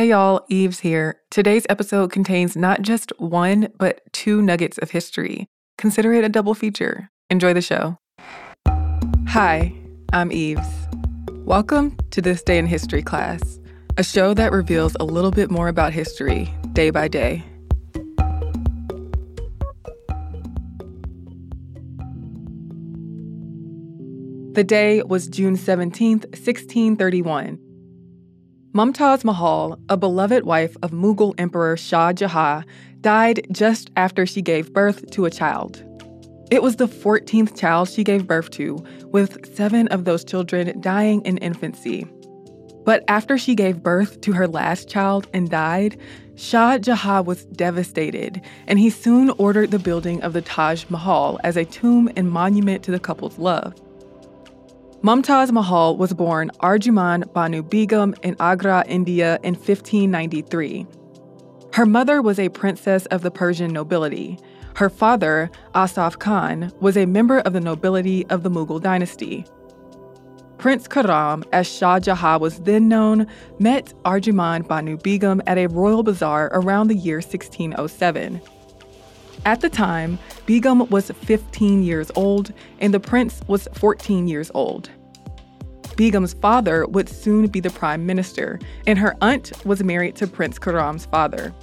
Hey y'all, Eves here. Today's episode contains not just one, but two nuggets of history. Consider it a double feature. Enjoy the show. Hi, I'm Eves. Welcome to This Day in History class, a show that reveals a little bit more about history day by day. The day was June 17th, 1631. Mumtaz Mahal, a beloved wife of Mughal Emperor Shah Jahan, died just after she gave birth to a child. It was the 14th child she gave birth to, with seven of those children dying in infancy. But after she gave birth to her last child and died, Shah Jahan was devastated, and he soon ordered the building of the Taj Mahal as a tomb and monument to the couple's love. Mumtaz Mahal was born Arjuman Banu Begum in Agra, India in 1593. Her mother was a princess of the Persian nobility. Her father, Asaf Khan, was a member of the nobility of the Mughal dynasty. Prince Khurram, as Shah Jahan was then known, met Arjuman Banu Begum at a royal bazaar around the year 1607. At the time, Begum was 15 years old and the prince was 14 years old. Begum's father would soon be the prime minister, and her aunt was married to Prince Khurram's father.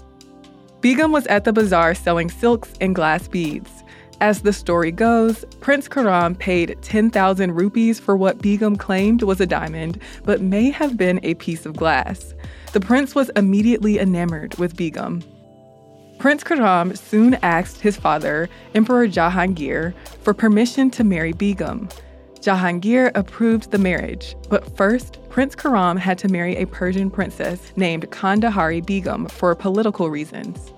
Begum was at the bazaar selling silks and glass beads. As the story goes, Prince Khurram paid 10,000 rupees for what Begum claimed was a diamond, but may have been a piece of glass. The prince was immediately enamored with Begum. Prince Khurram soon asked his father, Emperor Jahangir, for permission to marry Begum. Jahangir approved the marriage, but first, Prince Khurram had to marry a Persian princess named Kandahari Begum for political reasons.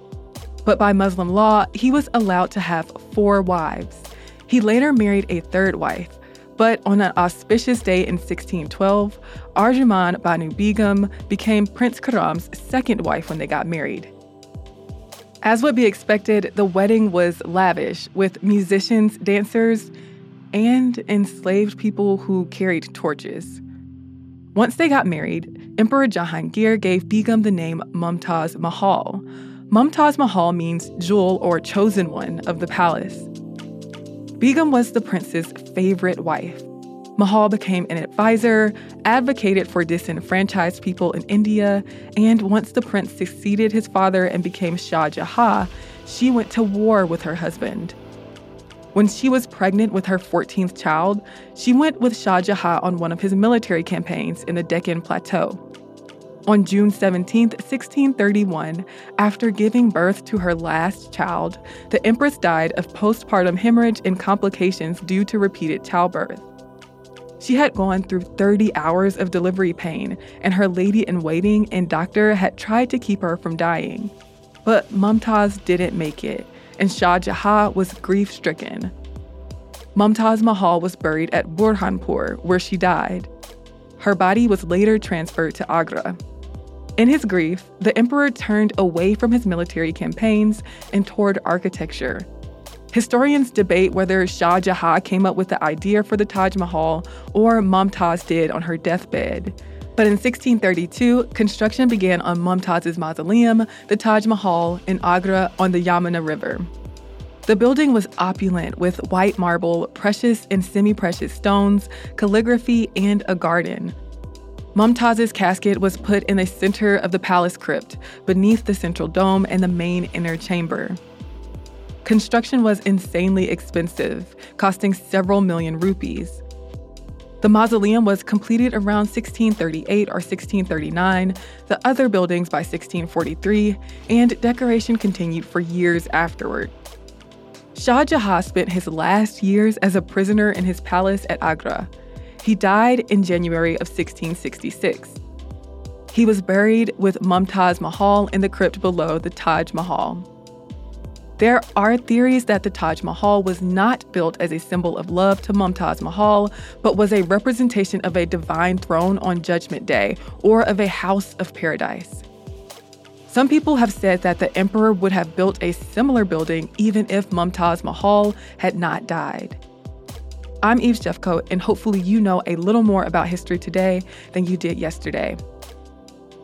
But by Muslim law, he was allowed to have four wives. He later married a third wife, but on an auspicious day in 1612, Arjuman Banu Begum became Prince Khurram's second wife when they got married. As would be expected, the wedding was lavish with musicians, dancers, and enslaved people who carried torches. Once they got married, Emperor Jahangir gave Begum the name Mumtaz Mahal. Mumtaz Mahal means jewel or chosen one of the palace. Begum was the prince's favorite wife. Mahal became an advisor, advocated for disenfranchised people in India, and once the prince succeeded his father and became Shah Jahan, she went to war with her husband. When she was pregnant with her 14th child, she went with Shah Jahan on one of his military campaigns in the Deccan Plateau. On June 17, 1631, after giving birth to her last child, the empress died of postpartum hemorrhage and complications due to repeated childbirth. She had gone through 30 hours of delivery pain, and her lady in waiting and doctor had tried to keep her from dying. But Mumtaz didn't make it, and Shah Jahan was grief stricken. Mumtaz Mahal was buried at Burhanpur, where she died. Her body was later transferred to Agra. In his grief, the emperor turned away from his military campaigns and toward architecture. Historians debate whether Shah Jahan came up with the idea for the Taj Mahal or Mumtaz did on her deathbed. But in 1632, construction began on Mumtaz's mausoleum, the Taj Mahal, in Agra on the Yamuna River. The building was opulent with white marble, precious and semi precious stones, calligraphy, and a garden. Mumtaz's casket was put in the center of the palace crypt, beneath the central dome and the main inner chamber. Construction was insanely expensive, costing several million rupees. The mausoleum was completed around 1638 or 1639, the other buildings by 1643, and decoration continued for years afterward. Shah Jahan spent his last years as a prisoner in his palace at Agra. He died in January of 1666. He was buried with Mumtaz Mahal in the crypt below the Taj Mahal. There are theories that the Taj Mahal was not built as a symbol of love to Mumtaz Mahal, but was a representation of a divine throne on Judgment Day or of a house of paradise. Some people have said that the emperor would have built a similar building even if Mumtaz Mahal had not died. I'm Eve Jeffcoat, and hopefully you know a little more about history today than you did yesterday.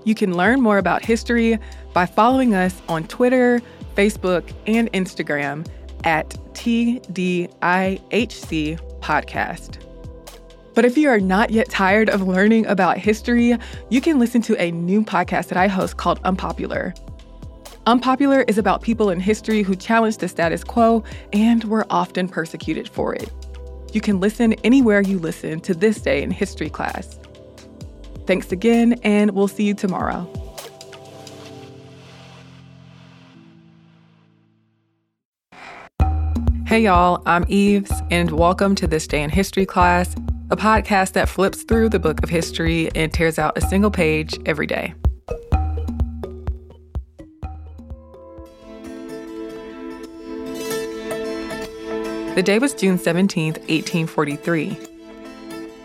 You can learn more about history by following us on Twitter, Facebook, and Instagram at TDIHC Podcast. But if you are not yet tired of learning about history, you can listen to a new podcast that I host called Unpopular. Unpopular is about people in history who challenged the status quo and were often persecuted for it. You can listen anywhere you listen to this day in history class. Thanks again, and we'll see you tomorrow. Hey, y'all, I'm Eves, and welcome to This Day in History class, a podcast that flips through the book of history and tears out a single page every day. The day was June 17, 1843.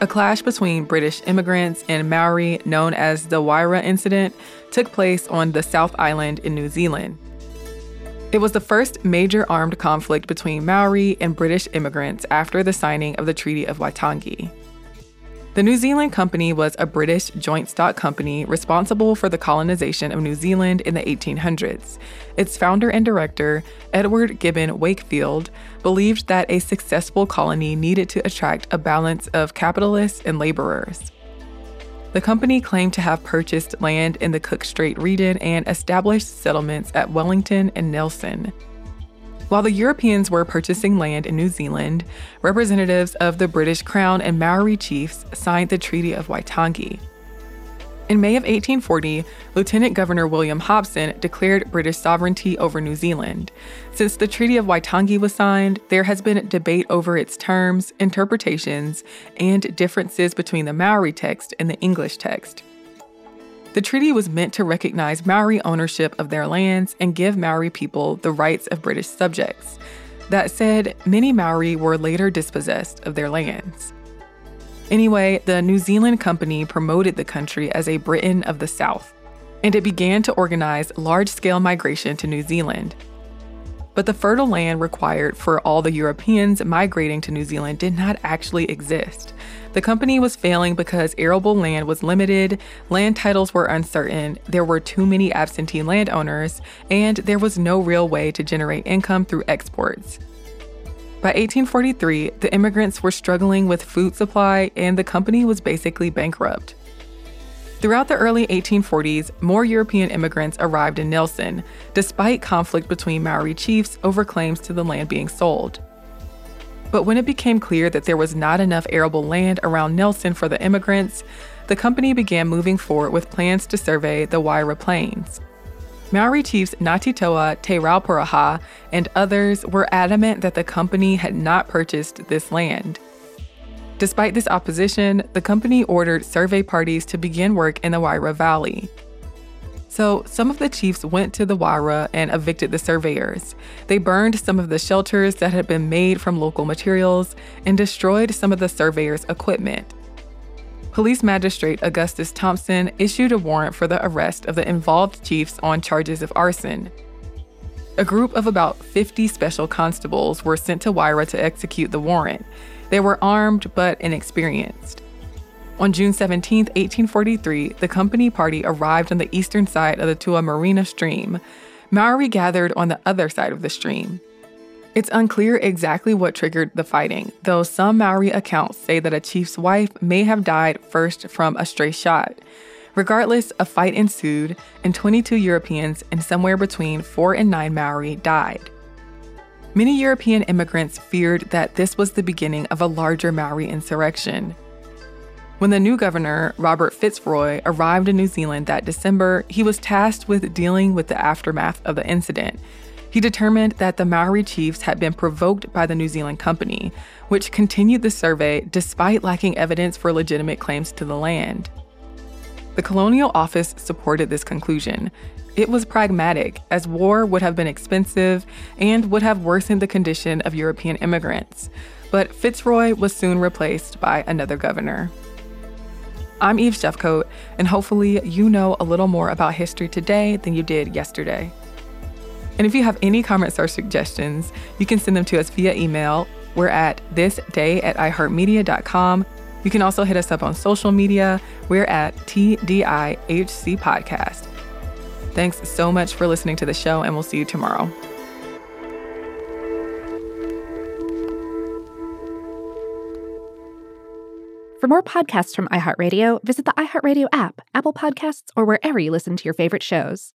A clash between British immigrants and Maori, known as the Wairau Incident, took place on the South Island in New Zealand. It was the first major armed conflict between Maori and British immigrants after the signing of the Treaty of Waitangi. The New Zealand Company was a British joint stock company responsible for the colonization of New Zealand in the 1800s. Its founder and director, Edward Gibbon Wakefield, believed that a successful colony needed to attract a balance of capitalists and laborers. The company claimed to have purchased land in the Cook Strait region and established settlements at Wellington and Nelson. While the Europeans were purchasing land in New Zealand, representatives of the British Crown and Maori chiefs signed the Treaty of Waitangi. In May of 1840, Lieutenant Governor William Hobson declared British sovereignty over New Zealand. Since the Treaty of Waitangi was signed, there has been debate over its terms, interpretations, and differences between the Maori text and the English text. The treaty was meant to recognize Maori ownership of their lands and give Maori people the rights of British subjects. That said, many Maori were later dispossessed of their lands. Anyway, the New Zealand Company promoted the country as a Britain of the South, and it began to organize large scale migration to New Zealand. But the fertile land required for all the Europeans migrating to New Zealand did not actually exist. The company was failing because arable land was limited, land titles were uncertain, there were too many absentee landowners, and there was no real way to generate income through exports. By 1843, the immigrants were struggling with food supply and the company was basically bankrupt. Throughout the early 1840s, more European immigrants arrived in Nelson, despite conflict between Maori chiefs over claims to the land being sold. But when it became clear that there was not enough arable land around Nelson for the immigrants, the company began moving forward with plans to survey the Wairau Plains. Maori chiefs Ngati Toa, Te Rauparaha, and others were adamant that the company had not purchased this land. Despite this opposition, the company ordered survey parties to begin work in the Wairau Valley. So some of the chiefs went to the Wairau and evicted the surveyors. They burned some of the shelters that had been made from local materials and destroyed some of the surveyors' equipment. Police Magistrate Augustus Thompson issued a warrant for the arrest of the involved chiefs on charges of arson. A group of about 50 special constables were sent to Wairau to execute the warrant. They were armed but inexperienced. On June 17, 1843, the company party arrived on the eastern side of the Tuamarina stream. Maori gathered on the other side of the stream. It's unclear exactly what triggered the fighting, though some Maori accounts say that a chief's wife may have died first from a stray shot. Regardless, a fight ensued, and 22 Europeans and somewhere between 4 and 9 Maori died. Many European immigrants feared that this was the beginning of a larger Maori insurrection. When the new governor, Robert Fitzroy, arrived in New Zealand that December, he was tasked with dealing with the aftermath of the incident. He determined that the Maori chiefs had been provoked by the New Zealand Company, which continued the survey despite lacking evidence for legitimate claims to the land. The Colonial Office supported this conclusion. It was pragmatic, as war would have been expensive and would have worsened the condition of European immigrants. But Fitzroy was soon replaced by another governor. I'm Eve Jeffcoat, and hopefully, you know a little more about history today than you did yesterday. And if you have any comments or suggestions, you can send them to us via email. We're at thisday at iheartmedia.com. You can also hit us up on social media. We're at TDIHC Podcast. Thanks so much for listening to the show, and we'll see you tomorrow. For more podcasts from iHeartRadio, visit the iHeartRadio app, Apple Podcasts, or wherever you listen to your favorite shows.